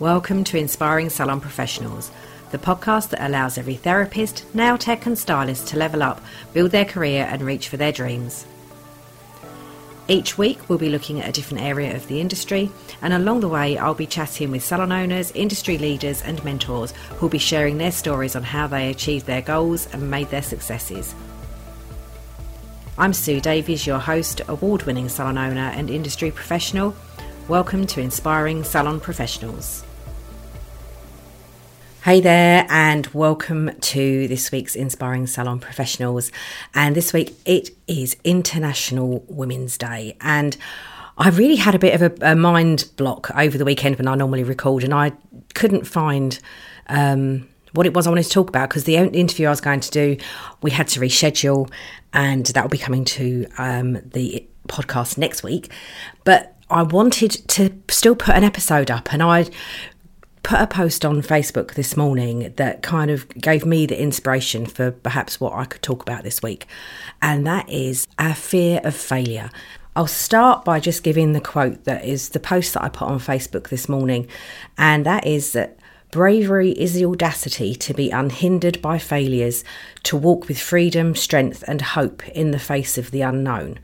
Welcome to Inspiring Salon Professionals, the podcast that allows every therapist, nail tech, and stylist to level up, build their career, and reach for their dreams. Each week, we'll be looking at a different area of the industry, and along the way, I'll be chatting with salon owners, industry leaders, and mentors who'll be sharing their stories on how they achieved their goals and made their successes. I'm Sue Davies, your host, award winning salon owner, and industry professional. Welcome to Inspiring Salon Professionals. Hey there, and welcome to this week's Inspiring Salon Professionals. And this week it is International Women's Day. And I really had a bit of a, a mind block over the weekend when I normally record, and I couldn't find. Um, what it was I wanted to talk about because the interview I was going to do, we had to reschedule, and that will be coming to um, the podcast next week. But I wanted to still put an episode up, and I put a post on Facebook this morning that kind of gave me the inspiration for perhaps what I could talk about this week, and that is our fear of failure. I'll start by just giving the quote that is the post that I put on Facebook this morning, and that is that bravery is the audacity to be unhindered by failures, to walk with freedom, strength, and hope in the face of the unknown.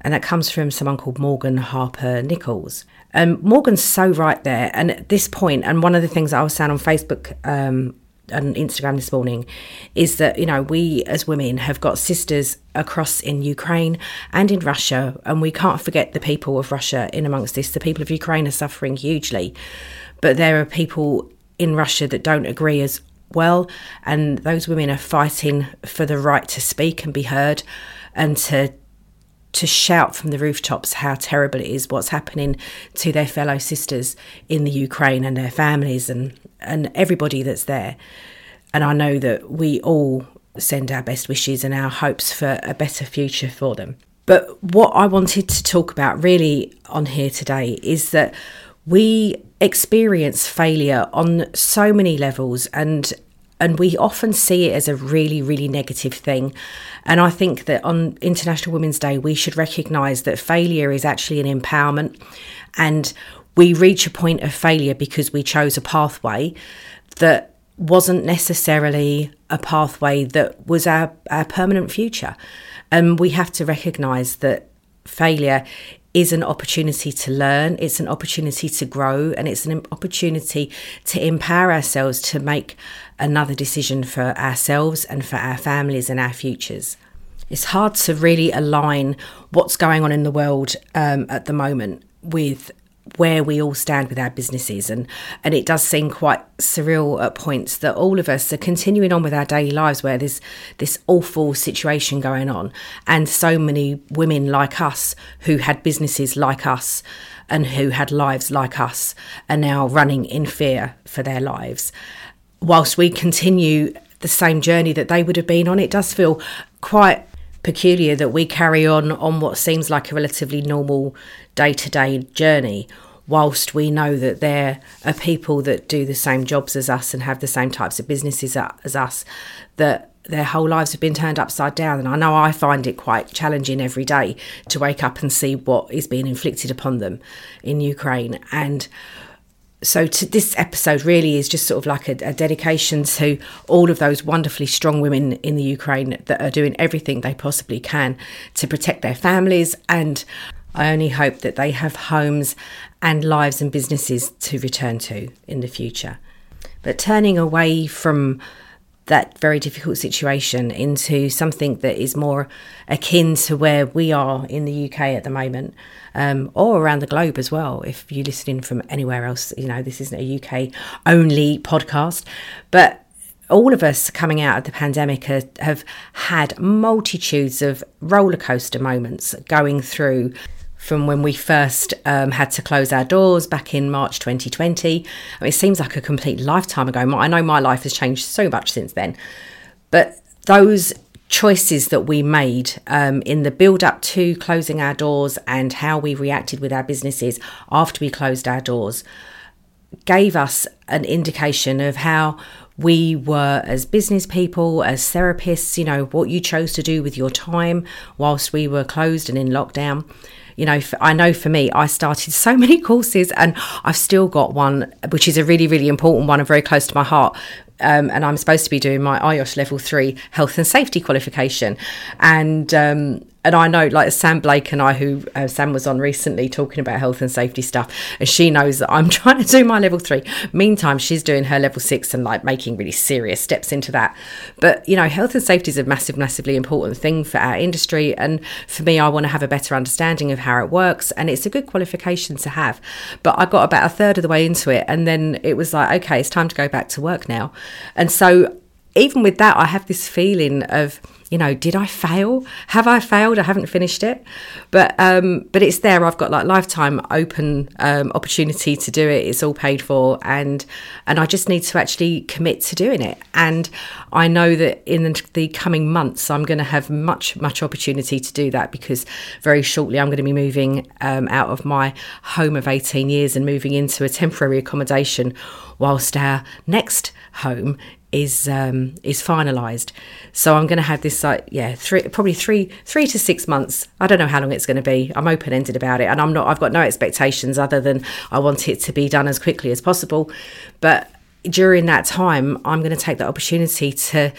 And that comes from someone called Morgan Harper Nichols. Um, Morgan's so right there. And at this point, and one of the things I was saying on Facebook um, and Instagram this morning is that, you know, we as women have got sisters across in Ukraine and in Russia, and we can't forget the people of Russia in amongst this. The people of Ukraine are suffering hugely, but there are people in Russia that don't agree as well, and those women are fighting for the right to speak and be heard and to to shout from the rooftops how terrible it is what's happening to their fellow sisters in the Ukraine and their families and, and everybody that's there. And I know that we all send our best wishes and our hopes for a better future for them. But what I wanted to talk about really on here today is that we experience failure on so many levels and and we often see it as a really, really negative thing. And I think that on International Women's Day, we should recognise that failure is actually an empowerment. And we reach a point of failure because we chose a pathway that wasn't necessarily a pathway that was our, our permanent future. And we have to recognise that failure is an opportunity to learn, it's an opportunity to grow, and it's an opportunity to empower ourselves to make another decision for ourselves and for our families and our futures. It's hard to really align what's going on in the world um, at the moment with where we all stand with our businesses and and it does seem quite surreal at points that all of us are continuing on with our daily lives where there's this awful situation going on and so many women like us who had businesses like us and who had lives like us are now running in fear for their lives. Whilst we continue the same journey that they would have been on it does feel quite peculiar that we carry on on what seems like a relatively normal day to day journey, whilst we know that there are people that do the same jobs as us and have the same types of businesses as us that their whole lives have been turned upside down. And I know I find it quite challenging every day to wake up and see what is being inflicted upon them in Ukraine. And so this episode really is just sort of like a, a, dedication to all of those wonderfully strong women in the Ukraine that are doing everything they possibly can to protect their families and I only hope that they have homes and lives and businesses to return to in the future. But turning away from that very difficult situation into something that is more akin to where we are in the UK at the moment, um, or around the globe as well. If you're listening from anywhere else, you know, this isn't a UK only podcast, but all of us coming out of the pandemic have, have had multitudes of roller coaster moments going through from when we first um, had to close our doors back in March 2020. I mean, it seems like a complete lifetime ago. I know my life has changed so much since then, but those choices that we made um, in the build up to closing our doors and how we reacted with our businesses after we closed our doors gave us an indication of how we were as business people, as therapists, you know, what you chose to do with your time whilst we were closed and in lockdown you know, I know for me, I started so many courses and I've still got one, which is a really, really important one and very close to my heart, um, and I'm supposed to be doing my IOSH level three health and safety qualification. And um, and I know like Sam Blake and I, who uh, Sam was on recently talking about health and safety stuff, and she knows that I'm trying to do my level three. Meantime, she's doing her level six and like making really serious steps into that. But you know, health and safety is a massive, massively important thing for our industry, and for me, I want to have a better understanding of how it works, and it's a good qualification to have. But I got about a third of the way into it, and then it was like, okay, it's time to go back to work now, and so even with that, I have this feeling of you know, did I fail? Have I failed? I haven't finished it, but um, but it's there. I've got like lifetime open um, opportunity to do it. It's all paid for, and and I just need to actually commit to doing it. And I know that in the coming months, I'm going to have much much opportunity to do that because very shortly I'm going to be moving um, out of my home of 18 years and moving into a temporary accommodation, whilst our next home is um, is finalised. So I'm going to have this like yeah, three probably three three to six months. I don't know how long it's going to be. I'm open ended about it, and I'm not. I've got no expectations other than I want it to be done as quickly as possible. But during that time, I'm going to take the opportunity to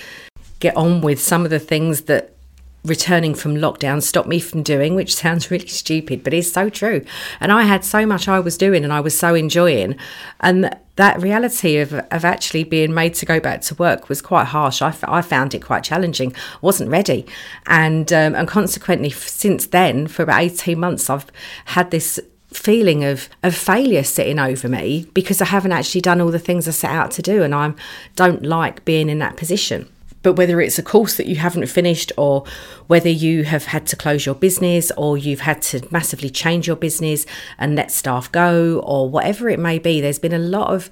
get on with some of the things that returning from lockdown stopped me from doing, which sounds really stupid, but it's so true. And I had so much I was doing and I was so enjoying. And that reality of, of actually being made to go back to work was quite harsh. I, f- I found it quite challenging. wasn't ready. And, um, and consequently, since then, for about 18 months, I've had this feeling of of failure sitting over me because I haven't actually done all the things I set out to do and I don't like being in that position. But whether it's a course that you haven't finished, or whether you have had to close your business, or you've had to massively change your business and let staff go, or whatever it may be, there's been a lot of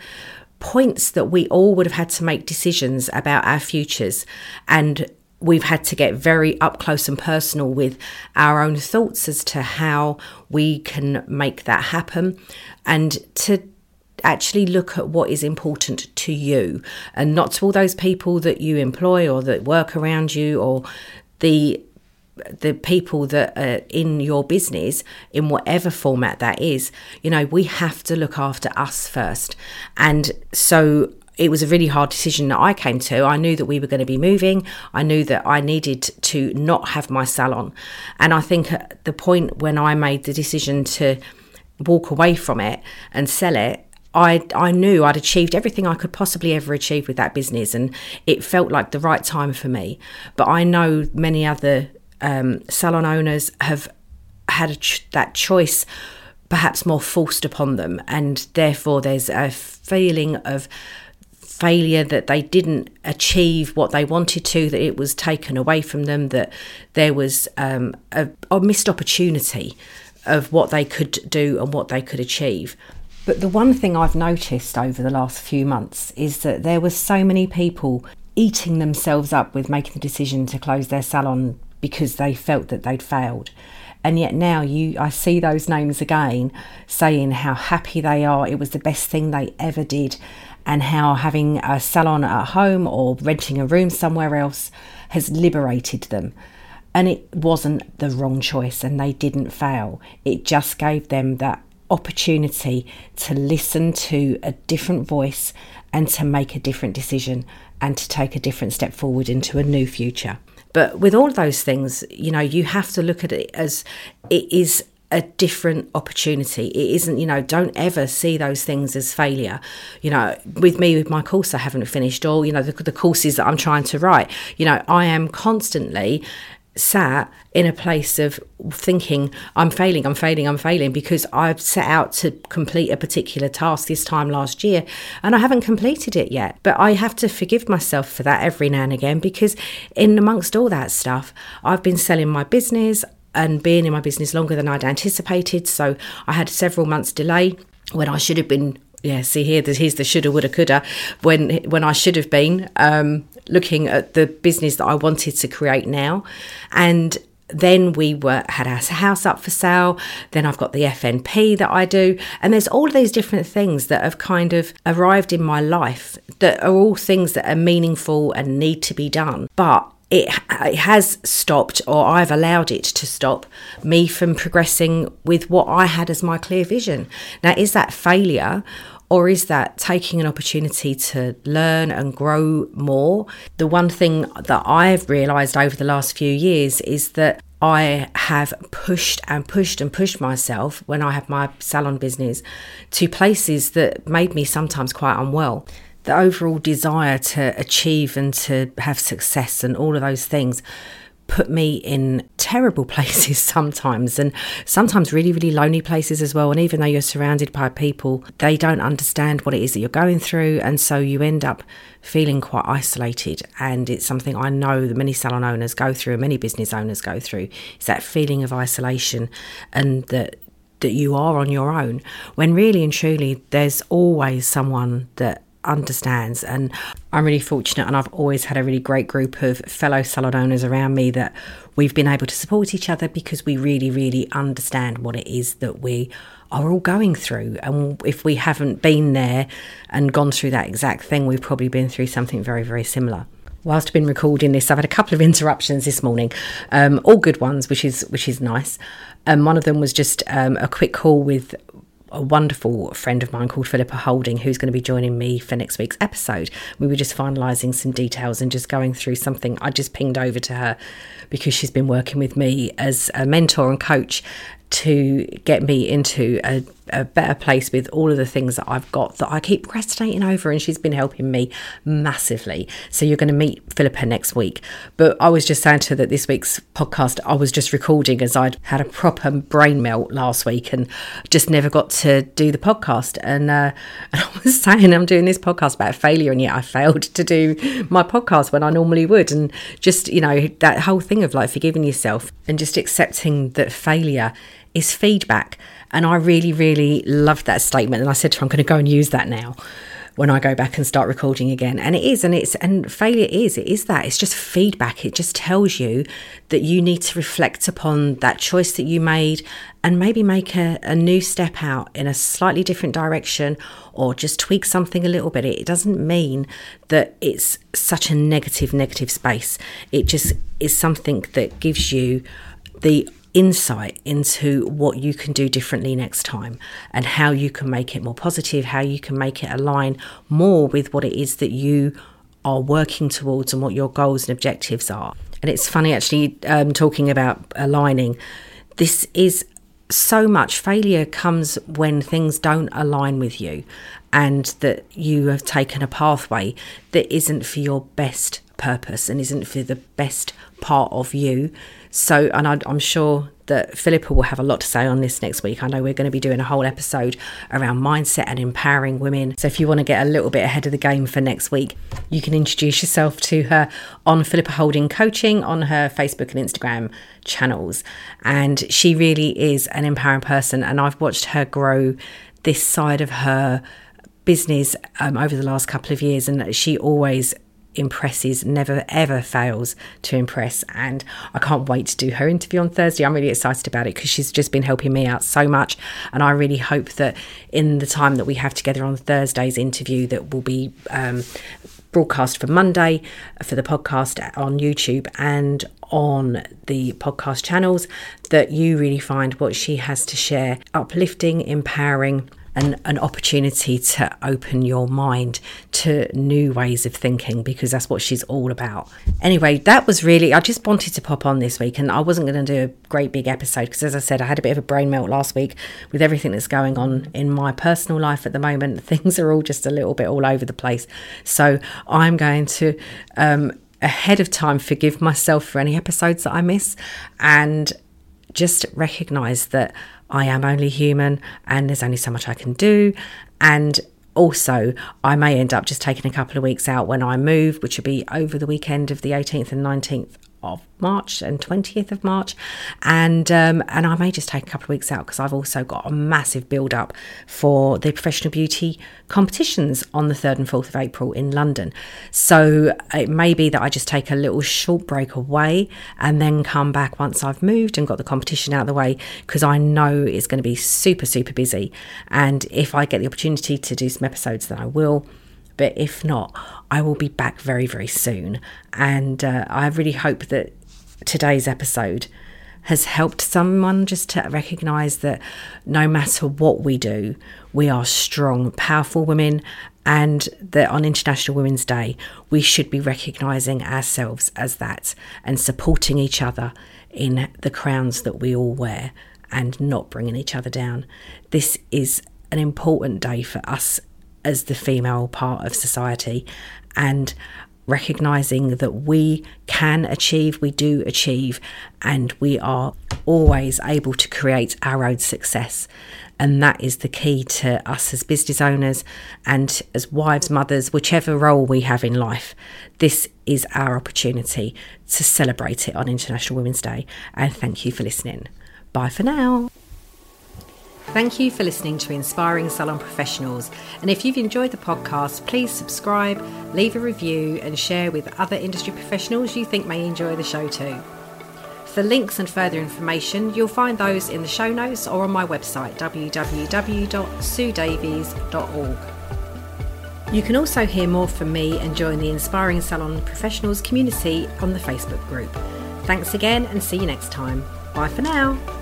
points that we all would have had to make decisions about our futures. And we've had to get very up close and personal with our own thoughts as to how we can make that happen and to actually look at what is important to you and not to all those people that you employ or that work around you or the the people that are in your business in whatever format that is you know we have to look after us first and so it was a really hard decision that I came to. I knew that we were going to be moving. I knew that I needed to not have my salon. And I think at the point when I made the decision to walk away from it and sell it, I I knew I'd achieved everything I could possibly ever achieve with that business, and it felt like the right time for me. But I know many other um, salon owners have had ch- that choice perhaps more forced upon them, and therefore there's a feeling of failure that they didn't achieve what they wanted to, that it was taken away from them, that there was um, a, a missed opportunity of what they could do and what they could achieve. But the one thing I've noticed over the last few months is that there were so many people eating themselves up with making the decision to close their salon because they felt that they'd failed. And yet now you I see those names again saying how happy they are, it was the best thing they ever did, and how having a salon at home or renting a room somewhere else has liberated them. And it wasn't the wrong choice and they didn't fail. It just gave them that opportunity to listen to a different voice and to make a different decision and to take a different step forward into a new future. But with all those things, you know, you have to look at it as it is a different opportunity. It isn't, you know, don't ever see those things as failure. You know, with me, with my course, I haven't finished, all, you know, the, the courses that I'm trying to write, you know, I am constantly sat in a place of thinking I'm failing, I'm failing, I'm failing because I've set out to complete a particular task this time last year and I haven't completed it yet. But I have to forgive myself for that every now and again because in amongst all that stuff, I've been selling my business and being in my business longer than I'd anticipated. So I had several months delay when I should have been yeah, see here, here's the shoulda, woulda, coulda. When when I should have been um, looking at the business that I wanted to create now, and then we were had our house up for sale. Then I've got the FNP that I do, and there's all these different things that have kind of arrived in my life that are all things that are meaningful and need to be done. But it, it has stopped, or I've allowed it to stop me from progressing with what I had as my clear vision. Now, is that failure? Or is that taking an opportunity to learn and grow more? The one thing that I've realised over the last few years is that I have pushed and pushed and pushed myself when I have my salon business to places that made me sometimes quite unwell the overall desire to achieve and to have success and all of those things put me in terrible places sometimes and sometimes really really lonely places as well. And even though you're surrounded by people they don't understand what it is that you're going through and so you end up feeling quite isolated. And it's something I know that many salon owners go through and many business owners go through is that feeling of isolation and that that you are on your own when really and truly there's always someone that understands. And I'm really fortunate, and I've always had a really great group of fellow salon owners around me that we've been able to support each other because we really, really understand what it is that we are all going through. And if we haven't been there and gone through that exact thing, we've probably been through something very, very similar whilst I've been recording this, I've had a couple of interruptions this morning, um, all good ones, which is which is nice. Um, one of them was just um, a quick call with a wonderful friend of mine called Philippa Holding, who's going to be joining me for next week's episode. We were just finalising some details and just going through something I just pinged over to her because she's been working with me as a mentor and coach to get me into a, a, better place with all of the things that I've got that I keep procrastinating over, and she's been helping me massively. So you're going to meet Philippa next week. But I was just saying to her that this week's podcast I was just recording as I'd had a proper brain melt last week and just never got to do the podcast. And, uh, and I was saying I'm doing this podcast about failure, and yet I failed to do my podcast when I normally would. And just you know that whole thing of like forgiving yourself and just accepting that failure is feedback. And I really, really loved that statement. And I said to her, I'm going to go and use that now when I go back and start recording again. And it is, and it's, and failure is, it is that. It's just feedback. It just tells you that you need to reflect upon that choice that you made and maybe make a, a new step out in a slightly different direction or just tweak something a little bit. It doesn't mean that it's such a negative, negative space. It just is something that gives you the insight into what you can do differently next time and how you can make it more positive, how you can make it align more with what it is that you are working towards and what your goals and objectives are. And it's funny actually um, talking about aligning. This is so much failure comes when things don't align with you and that you have taken a pathway that isn't for your best purpose and isn't for the best part of you. So, and I, I'm sure that Philippa will have a lot to say on this next week. I know we're going to be doing a whole episode around mindset and empowering women. So if you want to get a little bit ahead of the game for next week, you can introduce yourself to her on Philippa Holding Coaching on her Facebook and Instagram channels. And she really is an empowering person. And I've watched her grow this side of her business um, over the last couple of years. And she always impresses, never ever fails to impress. And I can't wait to do her interview on Thursday. I'm really excited about it because she's just been helping me out so much. And I really hope that in the time that we have together on Thursday's interview, that will be um, broadcast for Monday for the podcast on YouTube and on the podcast channels, that you really find what she has to share uplifting, empowering an, an opportunity to open your mind to new ways of thinking because that's what she's all about. Anyway, that was really, I just wanted to pop on this week and I wasn't going to do a great big episode because, as I said, I had a bit of a brain melt last week with everything that's going on in my personal life at the moment. Things are all just a little bit all over the place. So I'm going to, um, ahead of time, forgive myself for any episodes that I miss and just recognize that I am only human and there's only so much I can do. And also, I may end up just taking a couple of weeks out when I move, which will be over the weekend of the 18th and 19th of March and 20th of March, and um, and I may just take a couple of weeks out because I've also got a massive build up for the professional beauty competitions on the 3rd and 4th of April in London. So it may be that I just take a little short break away and then come back once I've moved and got the competition out of the way because I know it's going to be super super busy. And if I get the opportunity to do some episodes, then I will But if not, I will be back very, very soon. And uh, I really hope that today's episode has helped someone just to recognize that no matter what we do, we are strong, powerful women, and that on International Women's Day, we should be recognizing ourselves as that and supporting each other in the crowns that we all wear and not bringing each other down. This is an important day for us as the female part of society, and recognizing that we can achieve, we do achieve, and we are always able to create our own success. And that is the key to us as business owners and as wives, mothers, whichever role we have in life. This is our opportunity to celebrate it on International Women's Day. And thank you for listening. Bye for now. Thank you for listening to Inspiring Salon Professionals. And if you've enjoyed the podcast, please subscribe, leave a review, and share with other industry professionals you think may enjoy the show too. For links and further information, you'll find those in the show notes or on my website www.suedavies.org. You can also hear more from me and join the Inspiring Salon Professionals community on the Facebook group. Thanks again and see you next time. Bye for now.